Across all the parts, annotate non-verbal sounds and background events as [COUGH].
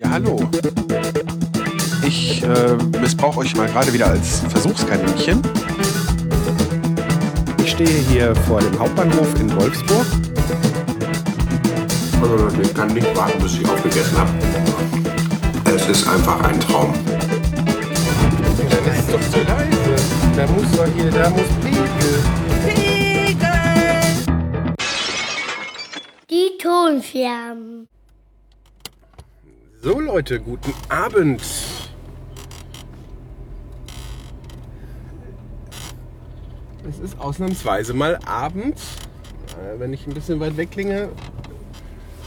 Ja, hallo. Ich äh, missbrauche euch mal gerade wieder als Versuchskaninchen. Ich stehe hier vor dem Hauptbahnhof in Wolfsburg. Also ich kann nicht warten, bis ich aufgegessen habe. Es ist einfach ein Traum. Das ist doch zu leise. Da muss doch hier, da muss Pegel. Die Tonflammen. So Leute, guten Abend. Es ist ausnahmsweise mal Abend. Äh, Wenn ich ein bisschen weit weg klinge,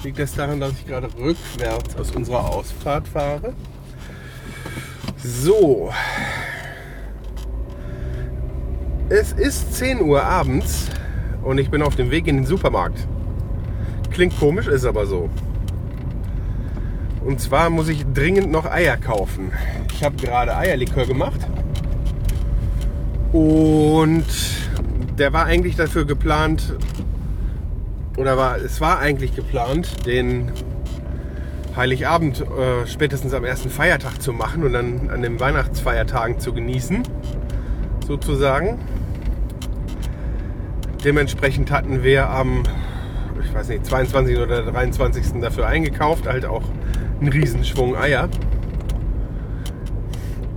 liegt das daran, dass ich gerade rückwärts aus unserer Ausfahrt fahre. So. Es ist 10 Uhr abends und ich bin auf dem Weg in den Supermarkt. Klingt komisch, ist aber so. Und zwar muss ich dringend noch Eier kaufen. Ich habe gerade Eierlikör gemacht. Und der war eigentlich dafür geplant, oder war, es war eigentlich geplant, den Heiligabend äh, spätestens am ersten Feiertag zu machen und dann an den Weihnachtsfeiertagen zu genießen, sozusagen. Dementsprechend hatten wir am, ich weiß nicht, 22. oder 23. dafür eingekauft, halt auch einen Riesenschwung Eier.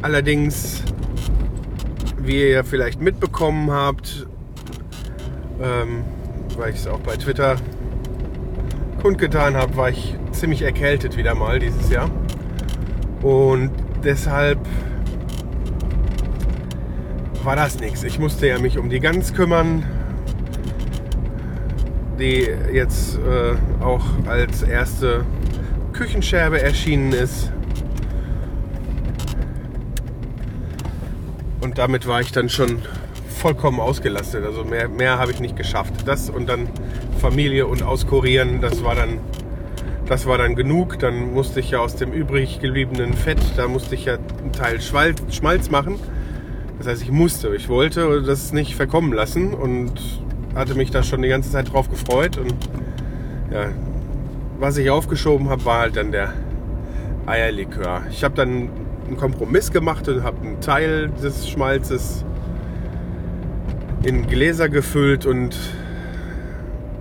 Allerdings, wie ihr ja vielleicht mitbekommen habt, ähm, weil ich es auch bei Twitter kundgetan habe, war ich ziemlich erkältet wieder mal dieses Jahr. Und deshalb war das nichts. Ich musste ja mich um die Gans kümmern, die jetzt äh, auch als erste Küchenscherbe erschienen ist. Und damit war ich dann schon vollkommen ausgelastet. Also mehr, mehr habe ich nicht geschafft. Das und dann Familie und auskurieren, das war dann, das war dann genug. Dann musste ich ja aus dem übrig gebliebenen Fett, da musste ich ja einen Teil Schmalz machen. Das heißt, ich musste, ich wollte das nicht verkommen lassen und hatte mich da schon die ganze Zeit drauf gefreut. Und ja, was ich aufgeschoben habe, war halt dann der Eierlikör. Ich habe dann einen Kompromiss gemacht und habe einen Teil des Schmalzes in Gläser gefüllt und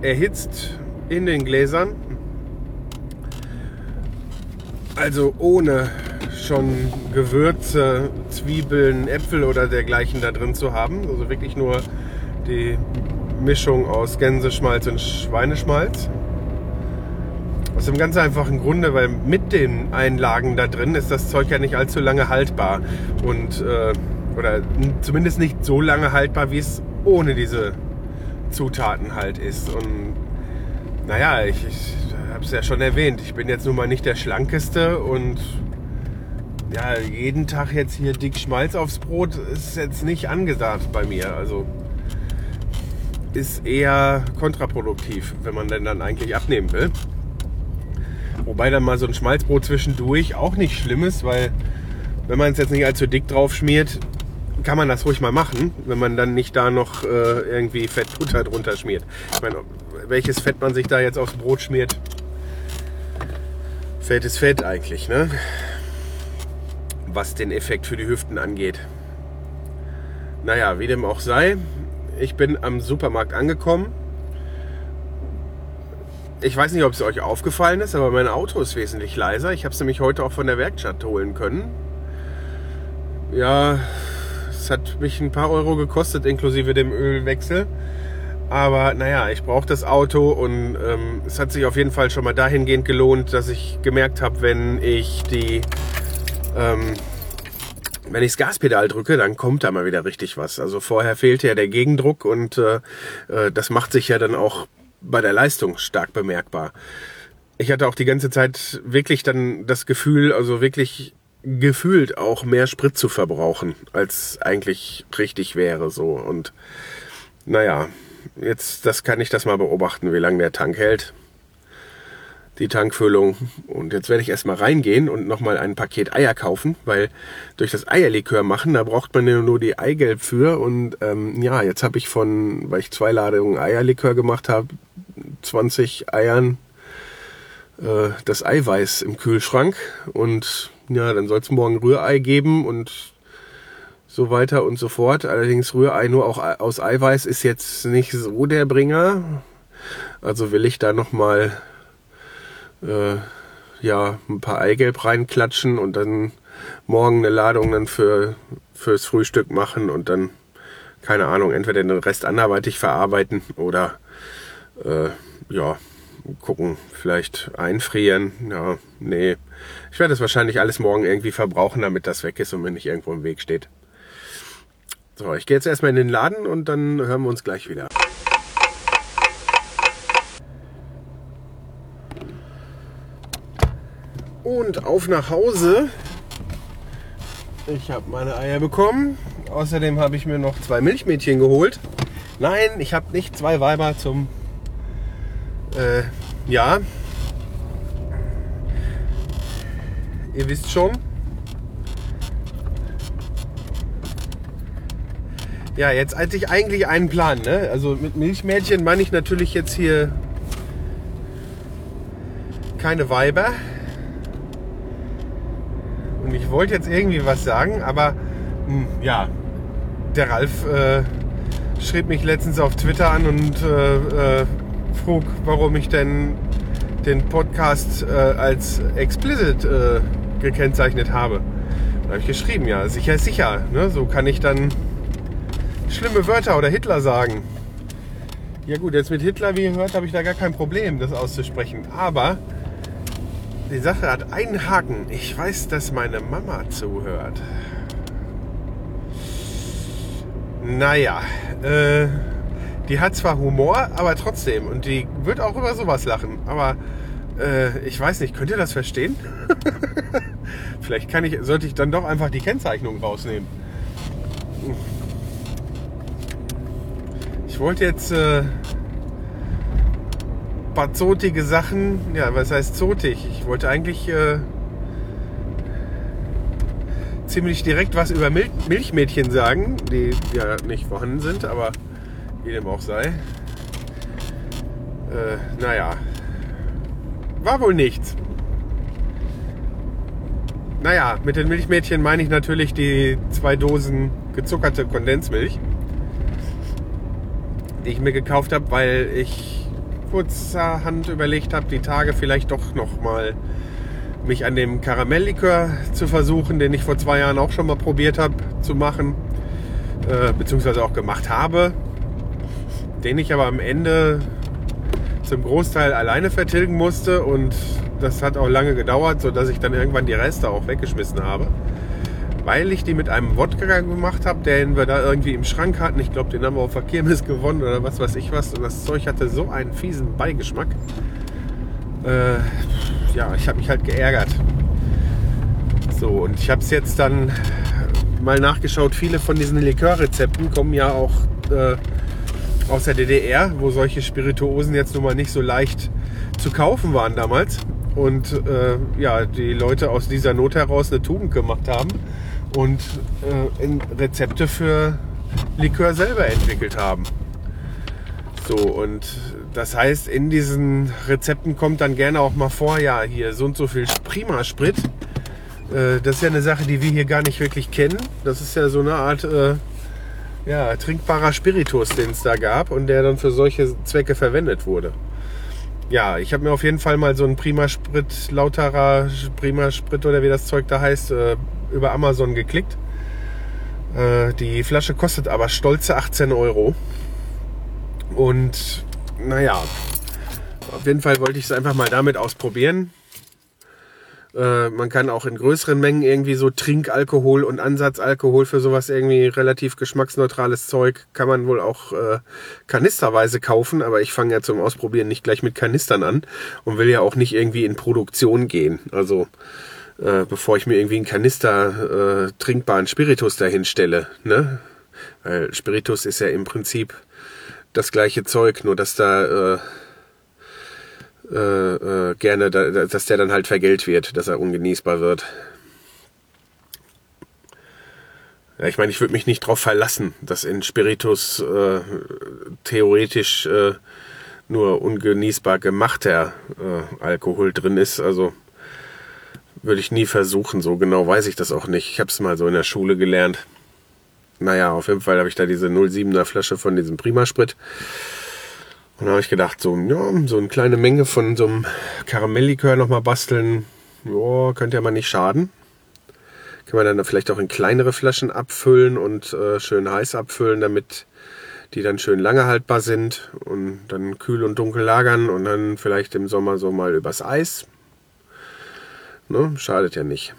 erhitzt in den Gläsern. Also ohne schon Gewürze, Zwiebeln, Äpfel oder dergleichen da drin zu haben. Also wirklich nur die Mischung aus Gänseschmalz und Schweineschmalz. Aus dem ganz einfachen Grunde, weil mit den Einlagen da drin ist das Zeug ja nicht allzu lange haltbar. Und, äh, oder zumindest nicht so lange haltbar, wie es ohne diese Zutaten halt ist. Und naja, ich, ich habe es ja schon erwähnt, ich bin jetzt nun mal nicht der Schlankeste und ja, jeden Tag jetzt hier dick Schmalz aufs Brot ist jetzt nicht angesagt bei mir. Also ist eher kontraproduktiv, wenn man denn dann eigentlich abnehmen will. Wobei dann mal so ein Schmalzbrot zwischendurch auch nicht schlimm ist, weil wenn man es jetzt nicht allzu dick drauf schmiert, kann man das ruhig mal machen, wenn man dann nicht da noch äh, irgendwie Fettbutter [LAUGHS] drunter schmiert. Ich meine, welches Fett man sich da jetzt aufs Brot schmiert, Fett ist Fett eigentlich, ne? Was den Effekt für die Hüften angeht. Naja, wie dem auch sei, ich bin am Supermarkt angekommen. Ich weiß nicht, ob es euch aufgefallen ist, aber mein Auto ist wesentlich leiser. Ich habe es nämlich heute auch von der Werkstatt holen können. Ja, es hat mich ein paar Euro gekostet, inklusive dem Ölwechsel. Aber naja, ich brauche das Auto und ähm, es hat sich auf jeden Fall schon mal dahingehend gelohnt, dass ich gemerkt habe, wenn ich die, ähm, wenn ich das Gaspedal drücke, dann kommt da mal wieder richtig was. Also vorher fehlte ja der Gegendruck und äh, äh, das macht sich ja dann auch bei der Leistung stark bemerkbar. Ich hatte auch die ganze Zeit wirklich dann das Gefühl, also wirklich gefühlt auch mehr Sprit zu verbrauchen, als eigentlich richtig wäre so. Und naja, jetzt das kann ich das mal beobachten, wie lange der Tank hält. Die Tankfüllung. Und jetzt werde ich erstmal reingehen und nochmal ein Paket Eier kaufen, weil durch das Eierlikör machen, da braucht man ja nur die Eigelb für. Und ähm, ja, jetzt habe ich von, weil ich zwei Ladungen Eierlikör gemacht habe, 20 Eiern äh, das Eiweiß im Kühlschrank. Und ja, dann soll es morgen Rührei geben und so weiter und so fort. Allerdings Rührei nur auch aus Eiweiß ist jetzt nicht so der Bringer. Also will ich da nochmal äh, ja, ein paar Eigelb reinklatschen und dann morgen eine Ladung dann für, fürs Frühstück machen und dann, keine Ahnung, entweder den Rest anderweitig verarbeiten oder äh, ja, gucken, vielleicht einfrieren. Ja, nee. Ich werde das wahrscheinlich alles morgen irgendwie verbrauchen, damit das weg ist und mir nicht irgendwo im Weg steht. So, ich gehe jetzt erstmal in den Laden und dann hören wir uns gleich wieder. Und auf nach Hause. Ich habe meine Eier bekommen. Außerdem habe ich mir noch zwei Milchmädchen geholt. Nein, ich habe nicht zwei Weiber zum... Äh, ja. Ihr wisst schon. Ja, jetzt hatte ich eigentlich einen Plan. Ne? Also mit Milchmädchen meine ich natürlich jetzt hier keine Weiber. Und ich wollte jetzt irgendwie was sagen, aber mh, hm, ja, der Ralf äh, schrieb mich letztens auf Twitter an und äh, äh, frug, warum ich denn den Podcast äh, als explicit äh, gekennzeichnet habe. Da habe ich geschrieben, ja, sicher sicher. Ne? So kann ich dann schlimme Wörter oder Hitler sagen. Ja gut, jetzt mit Hitler, wie ihr hört, habe ich da gar kein Problem, das auszusprechen. Aber die Sache hat einen Haken. Ich weiß, dass meine Mama zuhört. Naja, äh, die hat zwar Humor, aber trotzdem. Und die wird auch über sowas lachen. Aber äh, ich weiß nicht, könnt ihr das verstehen? [LAUGHS] Vielleicht kann ich, sollte ich dann doch einfach die Kennzeichnung rausnehmen. Ich wollte jetzt äh, paar zotige Sachen. Ja, was heißt zotig? Ich wollte eigentlich äh, ziemlich direkt was über Mil Milchmädchen sagen, die ja nicht vorhanden sind, aber wie dem auch sei. Äh, naja, war wohl nichts. Naja, mit den Milchmädchen meine ich natürlich die zwei Dosen gezuckerte Kondensmilch die ich mir gekauft habe, weil ich kurzerhand überlegt habe, die Tage vielleicht doch noch mal mich an dem Karamelllikör zu versuchen, den ich vor zwei Jahren auch schon mal probiert habe zu machen, äh, beziehungsweise auch gemacht habe, den ich aber am Ende zum Großteil alleine vertilgen musste und das hat auch lange gedauert, sodass ich dann irgendwann die Reste auch weggeschmissen habe weil ich die mit einem Wodka gemacht habe, den wir da irgendwie im Schrank hatten. Ich glaube, den haben wir auf der gewonnen oder was weiß ich was. Und das Zeug hatte so einen fiesen Beigeschmack. Äh, ja, ich habe mich halt geärgert. So, und ich habe es jetzt dann mal nachgeschaut. Viele von diesen Likörrezepten kommen ja auch äh, aus der DDR, wo solche Spirituosen jetzt nun mal nicht so leicht zu kaufen waren damals. Und äh, ja, die Leute aus dieser Not heraus eine Tugend gemacht haben und äh, Rezepte für Likör selber entwickelt haben. So, und das heißt, in diesen Rezepten kommt dann gerne auch mal vor, ja, hier so und so viel Prima-Sprit. Äh, das ist ja eine Sache, die wir hier gar nicht wirklich kennen. Das ist ja so eine Art äh, ja, trinkbarer Spiritus, den es da gab und der dann für solche Zwecke verwendet wurde. Ja, ich habe mir auf jeden Fall mal so einen Prima-Sprit, lauterer Prima-Sprit oder wie das Zeug da heißt, äh, über Amazon geklickt. Äh, die Flasche kostet aber stolze 18 Euro. Und naja, auf jeden Fall wollte ich es einfach mal damit ausprobieren. Äh, man kann auch in größeren Mengen irgendwie so Trinkalkohol und Ansatzalkohol für sowas irgendwie relativ geschmacksneutrales Zeug kann man wohl auch äh, kanisterweise kaufen, aber ich fange ja zum Ausprobieren nicht gleich mit Kanistern an und will ja auch nicht irgendwie in Produktion gehen. Also äh, bevor ich mir irgendwie einen Kanister äh, trinkbaren Spiritus dahin stelle. Ne? Weil Spiritus ist ja im Prinzip das gleiche Zeug, nur dass da äh, äh, äh, gerne, da, dass der dann halt vergällt wird, dass er ungenießbar wird. Ja, ich meine, ich würde mich nicht darauf verlassen, dass in Spiritus äh, theoretisch äh, nur ungenießbar gemachter äh, Alkohol drin ist. Also würde ich nie versuchen. So genau weiß ich das auch nicht. Ich habe es mal so in der Schule gelernt. Naja, auf jeden Fall habe ich da diese 07er Flasche von diesem Primasprit. Und da habe ich gedacht, so, ja, so eine kleine Menge von so einem Karamelllikör nochmal basteln, ja, könnte ja mal nicht schaden. Kann man dann vielleicht auch in kleinere Flaschen abfüllen und äh, schön heiß abfüllen, damit die dann schön lange haltbar sind und dann kühl und dunkel lagern und dann vielleicht im Sommer so mal übers Eis. Ne? Schadet ja nicht.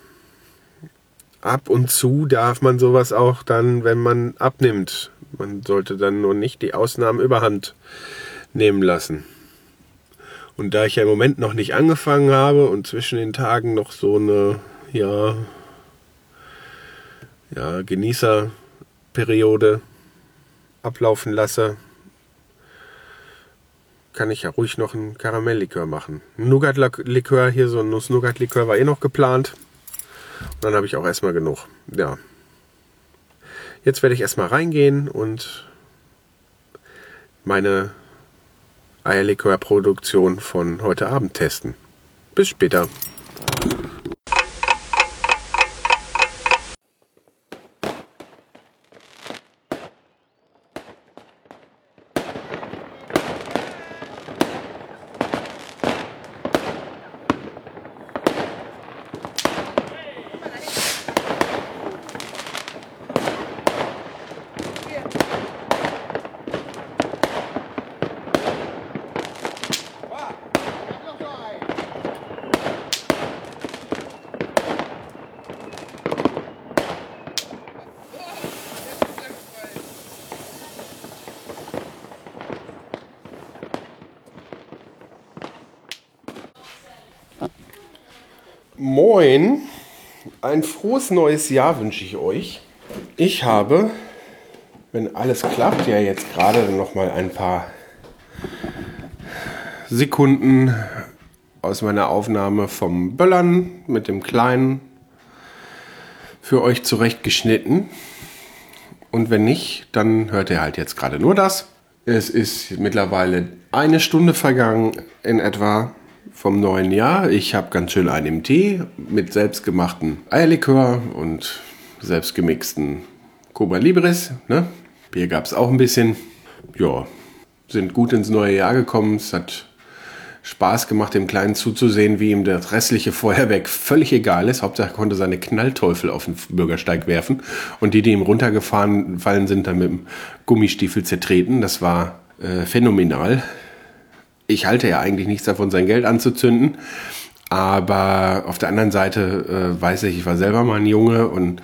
Ab und zu darf man sowas auch dann, wenn man abnimmt. Man sollte dann nur nicht die Ausnahmen überhand nehmen lassen. Und da ich ja im Moment noch nicht angefangen habe und zwischen den Tagen noch so eine, ja, ja, Genießerperiode ablaufen lasse, kann ich ja ruhig noch einen Karamelllikör machen. Ein Nougat-Likör hier, so ein Nuss-Nougat-Likör war eh noch geplant. Und dann habe ich auch erstmal genug. Ja. Jetzt werde ich erstmal reingehen und meine Eierlikörproduktion von heute Abend testen. Bis später. Moin, ein frohes neues Jahr wünsche ich euch. Ich habe, wenn alles klappt, ja jetzt gerade noch mal ein paar Sekunden aus meiner Aufnahme vom Böllern mit dem Kleinen für euch zurechtgeschnitten. Und wenn nicht, dann hört ihr halt jetzt gerade nur das. Es ist mittlerweile eine Stunde vergangen in etwa vom neuen Jahr. Ich habe ganz schön einen Tee mit selbstgemachten Eierlikör und selbstgemixten Cuba Libres. Ne? Bier gab es auch ein bisschen. Ja, sind gut ins neue Jahr gekommen. Es hat Spaß gemacht, dem Kleinen zuzusehen, wie ihm das restliche Feuerwerk völlig egal ist. Hauptsache er konnte seine Knallteufel auf den Bürgersteig werfen. Und die, die ihm runtergefahren fallen sind, dann mit dem Gummistiefel zertreten. Das war äh, phänomenal ich halte ja eigentlich nichts davon, sein Geld anzuzünden. Aber auf der anderen Seite äh, weiß ich, ich war selber mal ein Junge und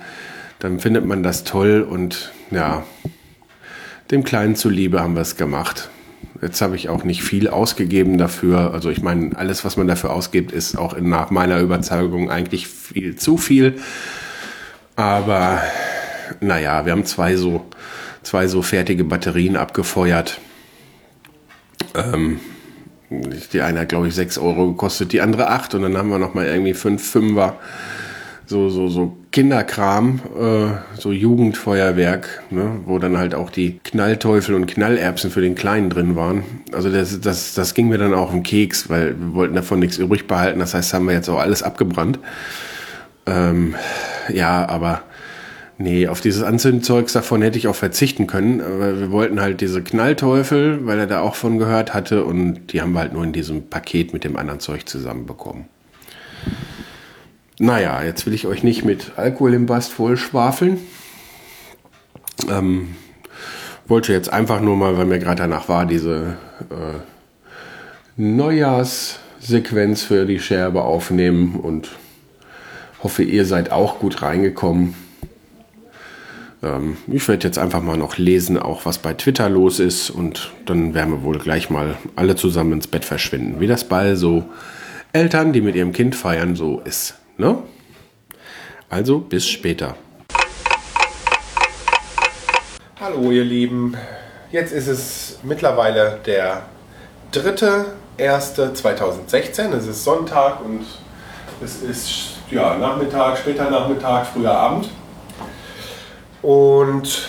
dann findet man das toll und ja, dem Kleinen zuliebe haben wir es gemacht. Jetzt habe ich auch nicht viel ausgegeben dafür. Also ich meine, alles, was man dafür ausgibt, ist auch nach meiner Überzeugung eigentlich viel zu viel. Aber naja, wir haben zwei so, zwei so fertige Batterien abgefeuert. Ähm, die eine hat, glaube ich, 6 Euro gekostet, die andere 8 und dann haben wir nochmal irgendwie 5 Fünfer. So, so, so Kinderkram, äh, so Jugendfeuerwerk, ne, wo dann halt auch die Knallteufel und Knallerbsen für den Kleinen drin waren. Also das, das, das ging mir dann auch im Keks, weil wir wollten davon nichts übrig behalten. Das heißt, haben wir jetzt auch alles abgebrannt. Ähm, ja, aber Nee, auf dieses Anzündzeugs davon hätte ich auch verzichten können. Aber wir wollten halt diese Knallteufel, weil er da auch von gehört hatte. Und die haben wir halt nur in diesem Paket mit dem anderen Zeug zusammenbekommen. Naja, jetzt will ich euch nicht mit Alkohol im Bast voll schwafeln. Ähm, wollte jetzt einfach nur mal, weil mir gerade danach war, diese äh, Neujahrssequenz für die Scherbe aufnehmen und hoffe, ihr seid auch gut reingekommen. Ähm, ich werde jetzt einfach mal noch lesen, auch was bei Twitter los ist und dann werden wir wohl gleich mal alle zusammen ins Bett verschwinden. Wie das bei so Eltern, die mit ihrem Kind feiern, so ist. Ne? Also bis später. Hallo ihr Lieben, jetzt ist es mittlerweile der 3.1.2016, es ist Sonntag und es ist ja, Nachmittag, später Nachmittag, früher Abend. Und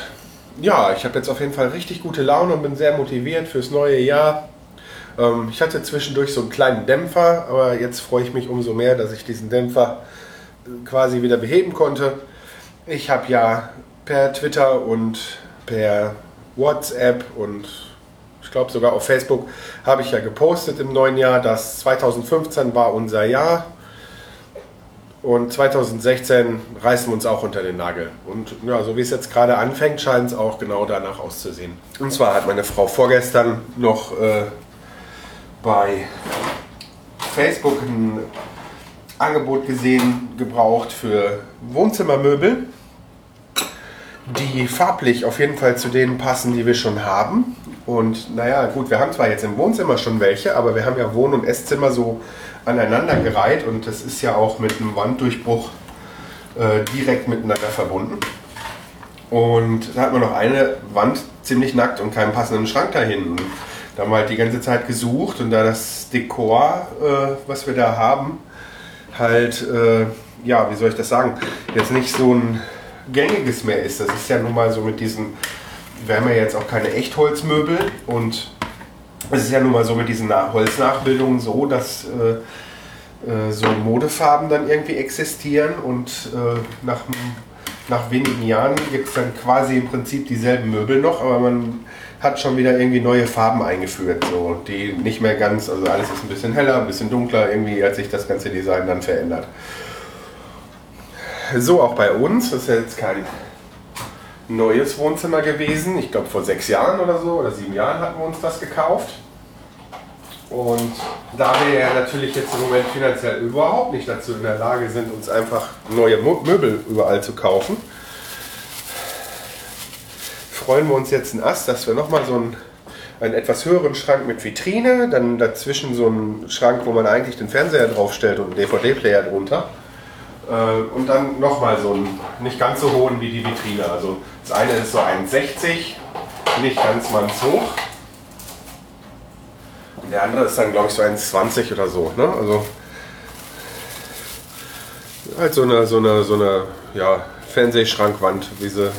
ja, ich habe jetzt auf jeden Fall richtig gute Laune und bin sehr motiviert fürs neue Jahr. Ähm, ich hatte zwischendurch so einen kleinen Dämpfer, aber jetzt freue ich mich umso mehr, dass ich diesen Dämpfer äh, quasi wieder beheben konnte. Ich habe ja per Twitter und per WhatsApp und ich glaube sogar auf Facebook habe ich ja gepostet im neuen Jahr, dass 2015 war unser Jahr und 2016 reißen wir uns auch unter den Nagel. Und ja, so wie es jetzt gerade anfängt, scheint es auch genau danach auszusehen. Und zwar hat meine Frau vorgestern noch äh, bei Facebook ein Angebot gesehen, gebraucht für Wohnzimmermöbel, die farblich auf jeden Fall zu denen passen, die wir schon haben. Und naja, gut, wir haben zwar jetzt im Wohnzimmer schon welche, aber wir haben ja Wohn- und Esszimmer so aneinander gereiht und das ist ja auch mit einem Wanddurchbruch äh, direkt miteinander verbunden. Und da hat man noch eine Wand ziemlich nackt und keinen passenden Schrank dahin. Und da haben wir halt die ganze Zeit gesucht und da das Dekor, äh, was wir da haben, halt, äh, ja, wie soll ich das sagen, jetzt nicht so ein gängiges mehr ist. Das ist ja nun mal so mit diesen, wir haben ja jetzt auch keine Echtholzmöbel und es ist ja nun mal so mit diesen Na- Holznachbildungen so, dass äh, äh, so Modefarben dann irgendwie existieren und äh, nach, nach wenigen Jahren gibt es dann quasi im Prinzip dieselben Möbel noch, aber man hat schon wieder irgendwie neue Farben eingeführt, so, die nicht mehr ganz, also alles ist ein bisschen heller, ein bisschen dunkler, irgendwie hat sich das ganze Design dann verändert. So auch bei uns, das ist ja jetzt kein neues Wohnzimmer gewesen. Ich glaube vor sechs Jahren oder so oder sieben Jahren hatten wir uns das gekauft. Und da wir ja natürlich jetzt im Moment finanziell überhaupt nicht dazu in der Lage sind, uns einfach neue Möbel überall zu kaufen, freuen wir uns jetzt einen Ast, dass wir nochmal so einen, einen etwas höheren Schrank mit Vitrine, dann dazwischen so einen Schrank, wo man eigentlich den Fernseher draufstellt und einen DVD-Player drunter. Äh, und dann nochmal so einen nicht ganz so hohen wie die Vitrine. Also das eine ist so 1,60, nicht ganz mannshoch. Und der andere ist dann, glaube ich, so 1,20 oder so. Ne? Also halt so eine, so eine, so eine ja, Fernsehschrankwand, wie sie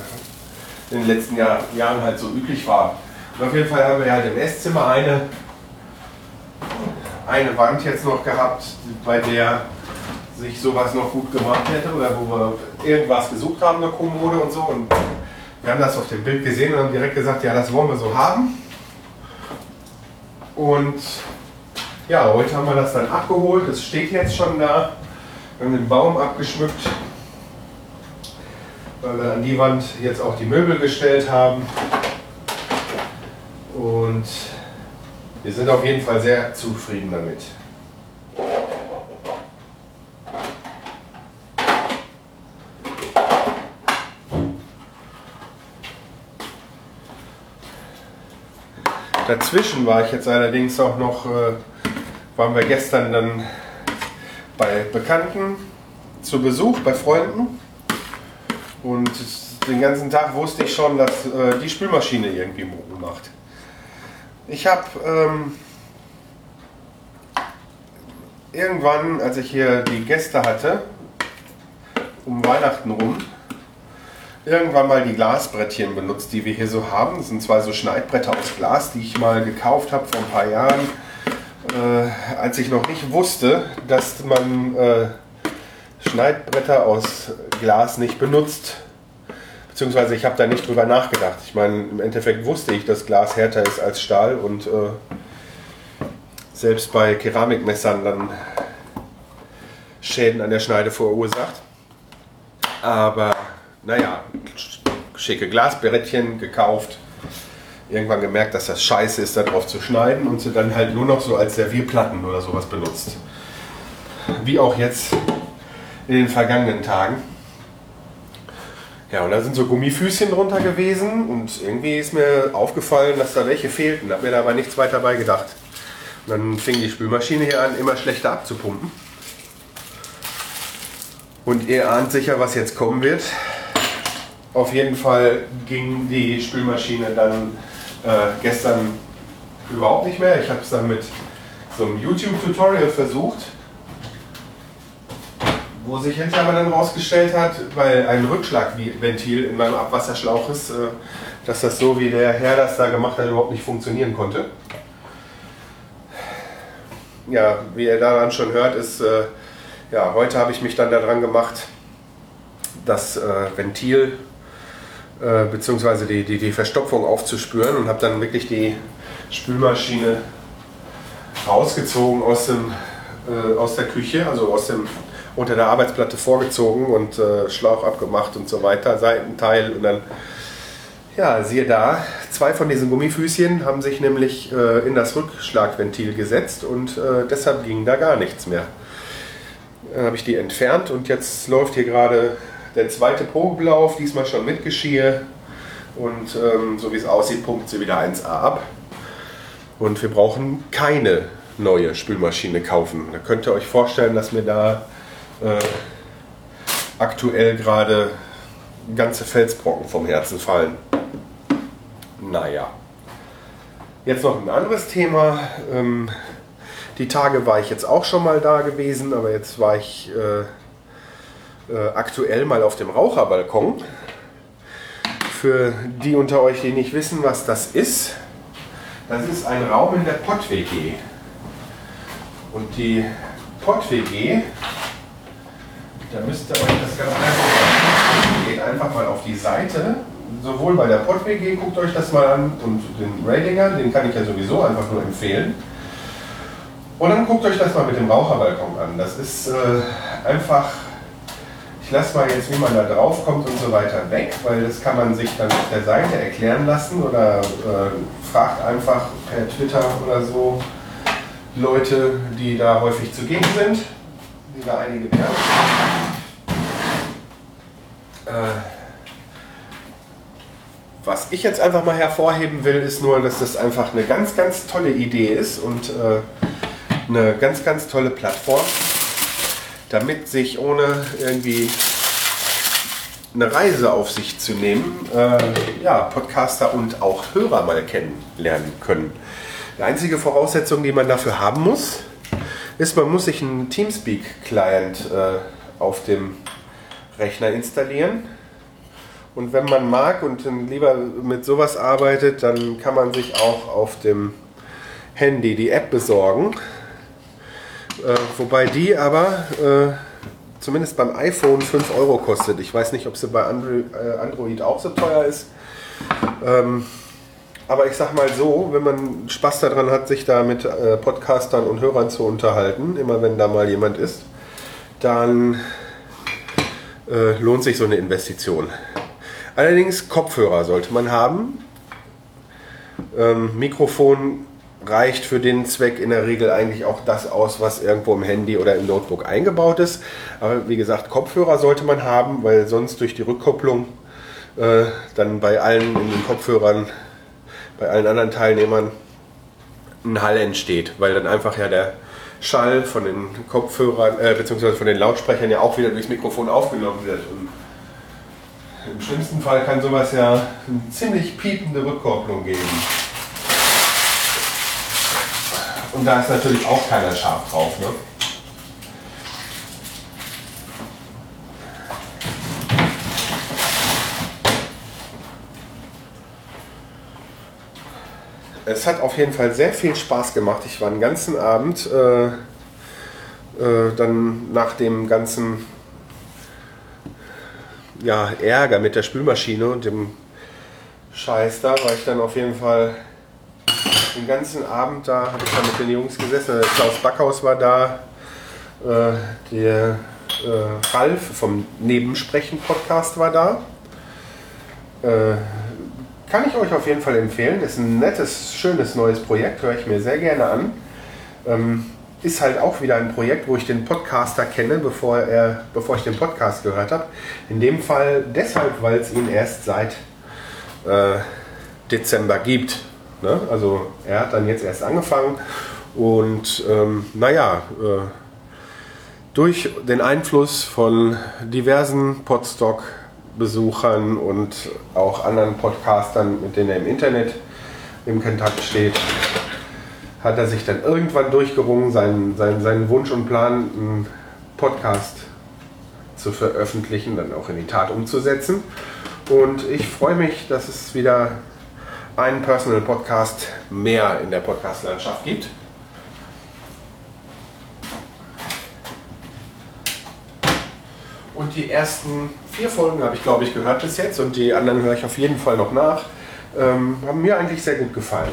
in den letzten Jahr, Jahren halt so üblich war. Und auf jeden Fall haben wir halt im Esszimmer eine, eine Wand jetzt noch gehabt, bei der sich sowas noch gut gemacht hätte oder wo wir irgendwas gesucht haben, eine Kommode und so. Und wir haben das auf dem Bild gesehen und haben direkt gesagt, ja, das wollen wir so haben. Und ja, heute haben wir das dann abgeholt. Es steht jetzt schon da. Wir haben den Baum abgeschmückt, weil wir an die Wand jetzt auch die Möbel gestellt haben. Und wir sind auf jeden Fall sehr zufrieden damit. Dazwischen war ich jetzt allerdings auch noch, äh, waren wir gestern dann bei Bekannten zu Besuch, bei Freunden. Und den ganzen Tag wusste ich schon, dass äh, die Spülmaschine irgendwie Mucke macht. Ich habe ähm, irgendwann, als ich hier die Gäste hatte, um Weihnachten rum, irgendwann mal die Glasbrettchen benutzt, die wir hier so haben. Das sind zwei so Schneidbretter aus Glas, die ich mal gekauft habe vor ein paar Jahren, äh, als ich noch nicht wusste, dass man äh, Schneidbretter aus Glas nicht benutzt. Beziehungsweise ich habe da nicht drüber nachgedacht. Ich meine, im Endeffekt wusste ich, dass Glas härter ist als Stahl und äh, selbst bei Keramikmessern dann Schäden an der Schneide verursacht. Aber naja, schicke Glasbrettchen gekauft. Irgendwann gemerkt, dass das scheiße ist, darauf zu schneiden und sie dann halt nur noch so als Servierplatten oder sowas benutzt. Wie auch jetzt in den vergangenen Tagen. Ja, und da sind so Gummifüßchen drunter gewesen und irgendwie ist mir aufgefallen, dass da welche fehlten. Hab mir da aber nichts weiter bei gedacht. Und dann fing die Spülmaschine hier an, immer schlechter abzupumpen. Und ihr ahnt sicher, was jetzt kommen wird. Auf jeden Fall ging die Spülmaschine dann äh, gestern überhaupt nicht mehr. Ich habe es dann mit so einem YouTube-Tutorial versucht, wo sich hinterher aber dann rausgestellt hat, weil ein Rückschlagventil in meinem Abwasserschlauch ist, äh, dass das so wie der Herr das da gemacht hat überhaupt nicht funktionieren konnte. ja, wie ihr daran schon hört, ist, äh, ja, heute habe ich mich dann daran gemacht, das äh, Ventil äh, bzw. Die, die, die Verstopfung aufzuspüren und habe dann wirklich die Spülmaschine rausgezogen aus, dem, äh, aus der Küche, also aus dem unter der Arbeitsplatte vorgezogen und äh, Schlauch abgemacht und so weiter, Seitenteil und dann, ja, siehe da, zwei von diesen Gummifüßchen haben sich nämlich äh, in das Rückschlagventil gesetzt und äh, deshalb ging da gar nichts mehr. Dann habe ich die entfernt und jetzt läuft hier gerade der zweite Probelauf, diesmal schon mit Geschirr und ähm, so wie es aussieht, pumpt sie wieder 1A ab. Und wir brauchen keine neue Spülmaschine kaufen. Da könnt ihr euch vorstellen, dass mir da äh, aktuell gerade ganze Felsbrocken vom Herzen fallen. Naja. Jetzt noch ein anderes Thema. Ähm, die Tage war ich jetzt auch schon mal da gewesen, aber jetzt war ich äh, äh, aktuell mal auf dem Raucherbalkon. Für die unter euch, die nicht wissen, was das ist, das ist ein Raum in der Pott-WG. Und die Pott-WG da müsst ihr euch das ganz einfach Geht einfach mal auf die Seite. Sowohl bei der PodWG, guckt euch das mal an, und den Radinger, den kann ich ja sowieso einfach nur empfehlen. Und dann guckt euch das mal mit dem Raucherbalkon an. Das ist äh, einfach, ich lasse mal jetzt, wie man da drauf kommt und so weiter weg, weil das kann man sich dann auf der Seite erklären lassen oder äh, fragt einfach per Twitter oder so Leute, die da häufig zugegen sind, die da einige werden. Äh, was ich jetzt einfach mal hervorheben will, ist nur, dass das einfach eine ganz, ganz tolle Idee ist und äh, eine ganz, ganz tolle Plattform, damit sich ohne irgendwie eine Reise auf sich zu nehmen, äh, ja, Podcaster und auch Hörer mal kennenlernen können. Die einzige Voraussetzung, die man dafür haben muss, ist, man muss sich einen Teamspeak-Client äh, auf dem Rechner installieren. Und wenn man mag und lieber mit sowas arbeitet, dann kann man sich auch auf dem Handy die App besorgen. Äh, wobei die aber äh, zumindest beim iPhone 5 Euro kostet. Ich weiß nicht, ob sie bei Android, äh, Android auch so teuer ist. Ähm, aber ich sag mal so, wenn man Spaß daran hat, sich da mit äh, Podcastern und Hörern zu unterhalten, immer wenn da mal jemand ist, dann äh, lohnt sich so eine Investition. Allerdings Kopfhörer sollte man haben. Ähm, Mikrofon reicht für den Zweck in der Regel eigentlich auch das aus, was irgendwo im Handy oder im Notebook eingebaut ist. Aber wie gesagt, Kopfhörer sollte man haben, weil sonst durch die Rückkopplung äh, dann bei allen in den Kopfhörern, bei allen anderen Teilnehmern ein Hall entsteht, weil dann einfach ja der Schall von den Kopfhörern äh, bzw. von den Lautsprechern ja auch wieder durchs Mikrofon aufgenommen wird. Und Im schlimmsten Fall kann sowas ja eine ziemlich piepende Rückkopplung geben. Und da ist natürlich auch keiner scharf drauf. Ne? es hat auf jeden Fall sehr viel Spaß gemacht. Ich war den ganzen Abend äh, äh, dann nach dem ganzen ja, Ärger mit der Spülmaschine und dem Scheiß da, war ich dann auf jeden Fall den ganzen Abend da, habe ich dann mit den Jungs gesessen. Klaus Backhaus war da, äh, der äh, Ralf vom Nebensprechen-Podcast war da. Äh, kann ich euch auf jeden Fall empfehlen. Ist ein nettes, schönes neues Projekt, höre ich mir sehr gerne an. Ähm, ist halt auch wieder ein Projekt, wo ich den Podcaster kenne, bevor, er, bevor ich den Podcast gehört habe. In dem Fall deshalb, weil es ihn erst seit äh, Dezember gibt. Ne? Also er hat dann jetzt erst angefangen und ähm, naja, äh, durch den Einfluss von diversen Podstock Besuchern und auch anderen Podcastern, mit denen er im Internet im Kontakt steht, hat er sich dann irgendwann durchgerungen, seinen, seinen, seinen Wunsch und Plan, einen Podcast zu veröffentlichen, dann auch in die Tat umzusetzen. Und ich freue mich, dass es wieder einen Personal Podcast mehr in der Podcastlandschaft gibt. Und die ersten vier Folgen habe ich, glaube ich, gehört bis jetzt und die anderen höre ich auf jeden Fall noch nach. Ähm, haben mir eigentlich sehr gut gefallen.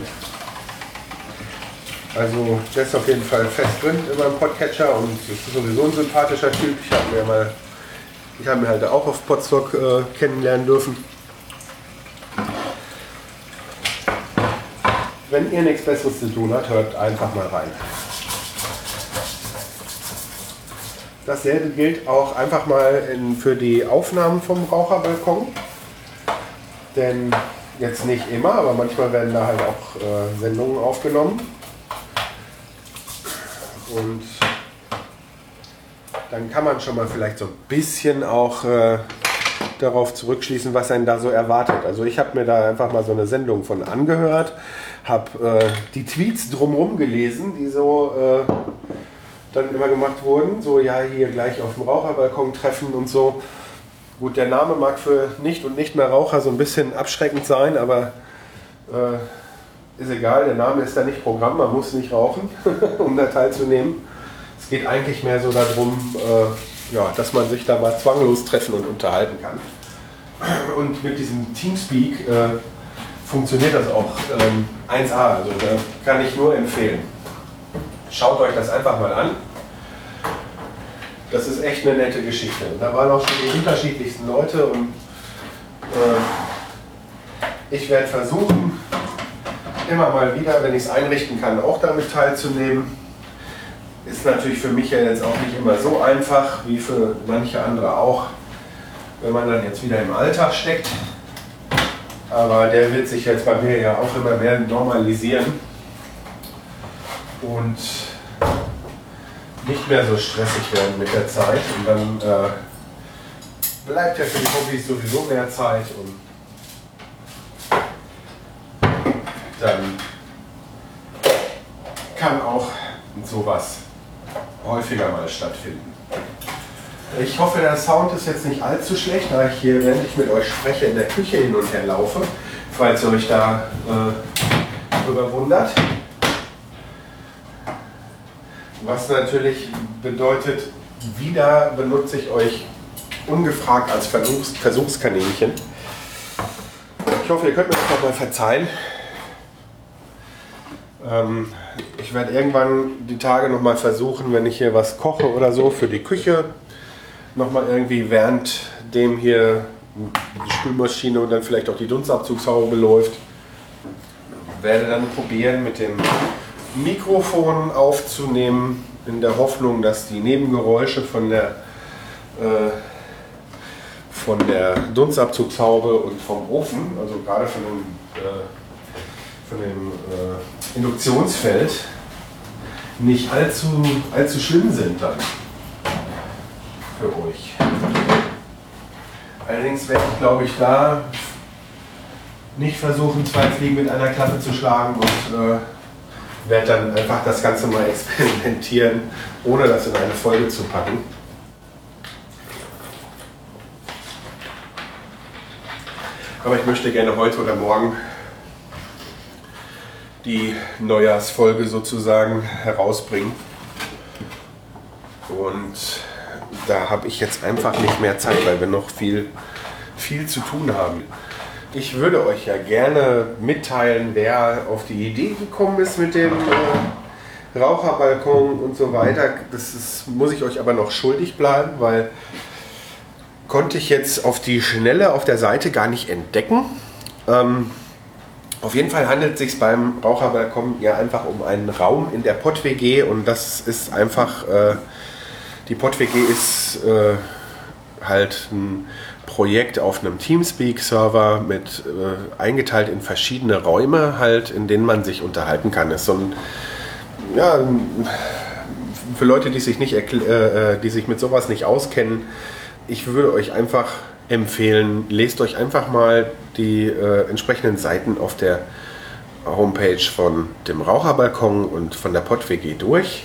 Also der ist auf jeden Fall fest drin in meinem Podcatcher und ist sowieso ein sympathischer Typ. Ich habe mir mal, mir halt auch auf Podstock äh, kennenlernen dürfen. Wenn ihr nichts Besseres zu tun habt, hört einfach mal rein. Dasselbe gilt auch einfach mal in, für die Aufnahmen vom Raucherbalkon. Denn jetzt nicht immer, aber manchmal werden da halt auch äh, Sendungen aufgenommen. Und dann kann man schon mal vielleicht so ein bisschen auch äh, darauf zurückschließen, was einen da so erwartet. Also ich habe mir da einfach mal so eine Sendung von angehört, habe äh, die Tweets drumherum gelesen, die so äh, dann immer gemacht wurden. So, ja, hier gleich auf dem Raucherbalkon treffen und so. Gut, der Name mag für nicht und nicht mehr Raucher so ein bisschen abschreckend sein, aber äh, ist egal, der Name ist da nicht Programm, man muss nicht rauchen, [LAUGHS] um da teilzunehmen. Es geht eigentlich mehr so darum, äh, ja, dass man sich da mal zwanglos treffen und unterhalten kann. Und mit diesem Teamspeak äh, funktioniert das auch ähm, 1A, also da kann ich nur empfehlen. Schaut euch das einfach mal an. Das ist echt eine nette Geschichte. Da waren auch schon die unterschiedlichsten Leute und äh, ich werde versuchen, immer mal wieder, wenn ich es einrichten kann, auch damit teilzunehmen. Ist natürlich für mich ja jetzt auch nicht immer so einfach, wie für manche andere auch, wenn man dann jetzt wieder im Alltag steckt. Aber der wird sich jetzt bei mir ja auch immer mehr normalisieren und nicht mehr so stressig werden mit der Zeit. Und dann äh, bleibt ja für die Hobbys sowieso mehr Zeit und dann kann auch sowas häufiger mal stattfinden. Ich hoffe, der Sound ist jetzt nicht allzu schlecht, da ich hier, während ich mit euch spreche, in der Küche hin und her laufe, falls ihr euch da äh, drüber wundert. Was natürlich bedeutet, wieder benutze ich euch ungefragt als Versuchs Versuchskaninchen. Ich hoffe, ihr könnt mir das nochmal verzeihen. Ähm, ich werde irgendwann die Tage nochmal versuchen, wenn ich hier was koche oder so für die Küche, nochmal irgendwie während dem hier die Spülmaschine und dann vielleicht auch die Dunstabzugshaube läuft, werde dann probieren mit dem Mikrofon aufzunehmen, in der Hoffnung, dass die Nebengeräusche von der, äh, von der Dunstabzugshaube und vom Ofen, also gerade von dem, äh, von dem äh, Induktionsfeld, nicht allzu, allzu schlimm sind dann für euch. Allerdings werde ich, glaube ich, da nicht versuchen, zwei Fliegen mit einer Klappe zu schlagen und äh, werde dann einfach das Ganze mal experimentieren, ohne das in eine Folge zu packen. Aber ich möchte gerne heute oder morgen die Neujahrsfolge sozusagen herausbringen. Und da habe ich jetzt einfach nicht mehr Zeit, weil wir noch viel, viel zu tun haben. Ich würde euch ja gerne mitteilen, wer auf die Idee gekommen ist mit dem äh, Raucherbalkon und so weiter. Das ist, muss ich euch aber noch schuldig bleiben, weil konnte ich jetzt auf die Schnelle auf der Seite gar nicht entdecken. Ähm, auf jeden Fall handelt es sich beim Raucherbalkon ja einfach um einen Raum in der Pott-WG und das ist einfach, äh, die Pott-WG ist äh, halt ein Projekt auf einem Teamspeak-Server mit äh, eingeteilt in verschiedene Räume halt, in denen man sich unterhalten kann. ist so ein, ja, für Leute, die sich, nicht äh, die sich mit sowas nicht auskennen, ich würde euch einfach empfehlen, lest euch einfach mal die äh, entsprechenden Seiten auf der Homepage von dem Raucherbalkon und von der PodWG durch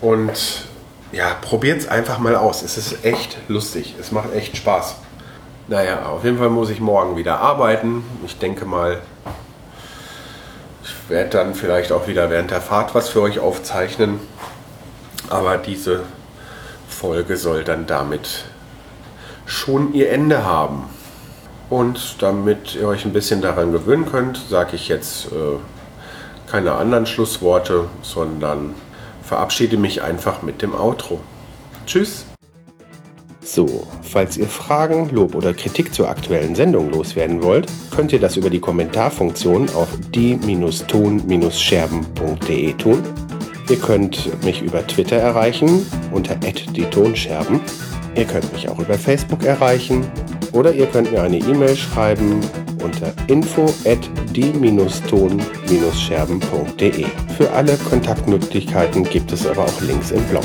und ja, probiert es einfach mal aus. Es ist echt lustig. Es macht echt Spaß. Naja, auf jeden Fall muss ich morgen wieder arbeiten. Ich denke mal, ich werde dann vielleicht auch wieder während der Fahrt was für euch aufzeichnen. Aber diese Folge soll dann damit schon ihr Ende haben. Und damit ihr euch ein bisschen daran gewöhnen könnt, sage ich jetzt äh, keine anderen Schlussworte, sondern verabschiede mich einfach mit dem Outro. Tschüss! So, falls ihr Fragen, Lob oder Kritik zur aktuellen Sendung loswerden wollt, könnt ihr das über die Kommentarfunktion auf die-ton-scherben.de tun. Ihr könnt mich über Twitter erreichen unter die Tonscherben. Ihr könnt mich auch über Facebook erreichen oder ihr könnt mir eine E-Mail schreiben unter info at die-ton-scherben.de. Für alle Kontaktmöglichkeiten gibt es aber auch Links im Blog.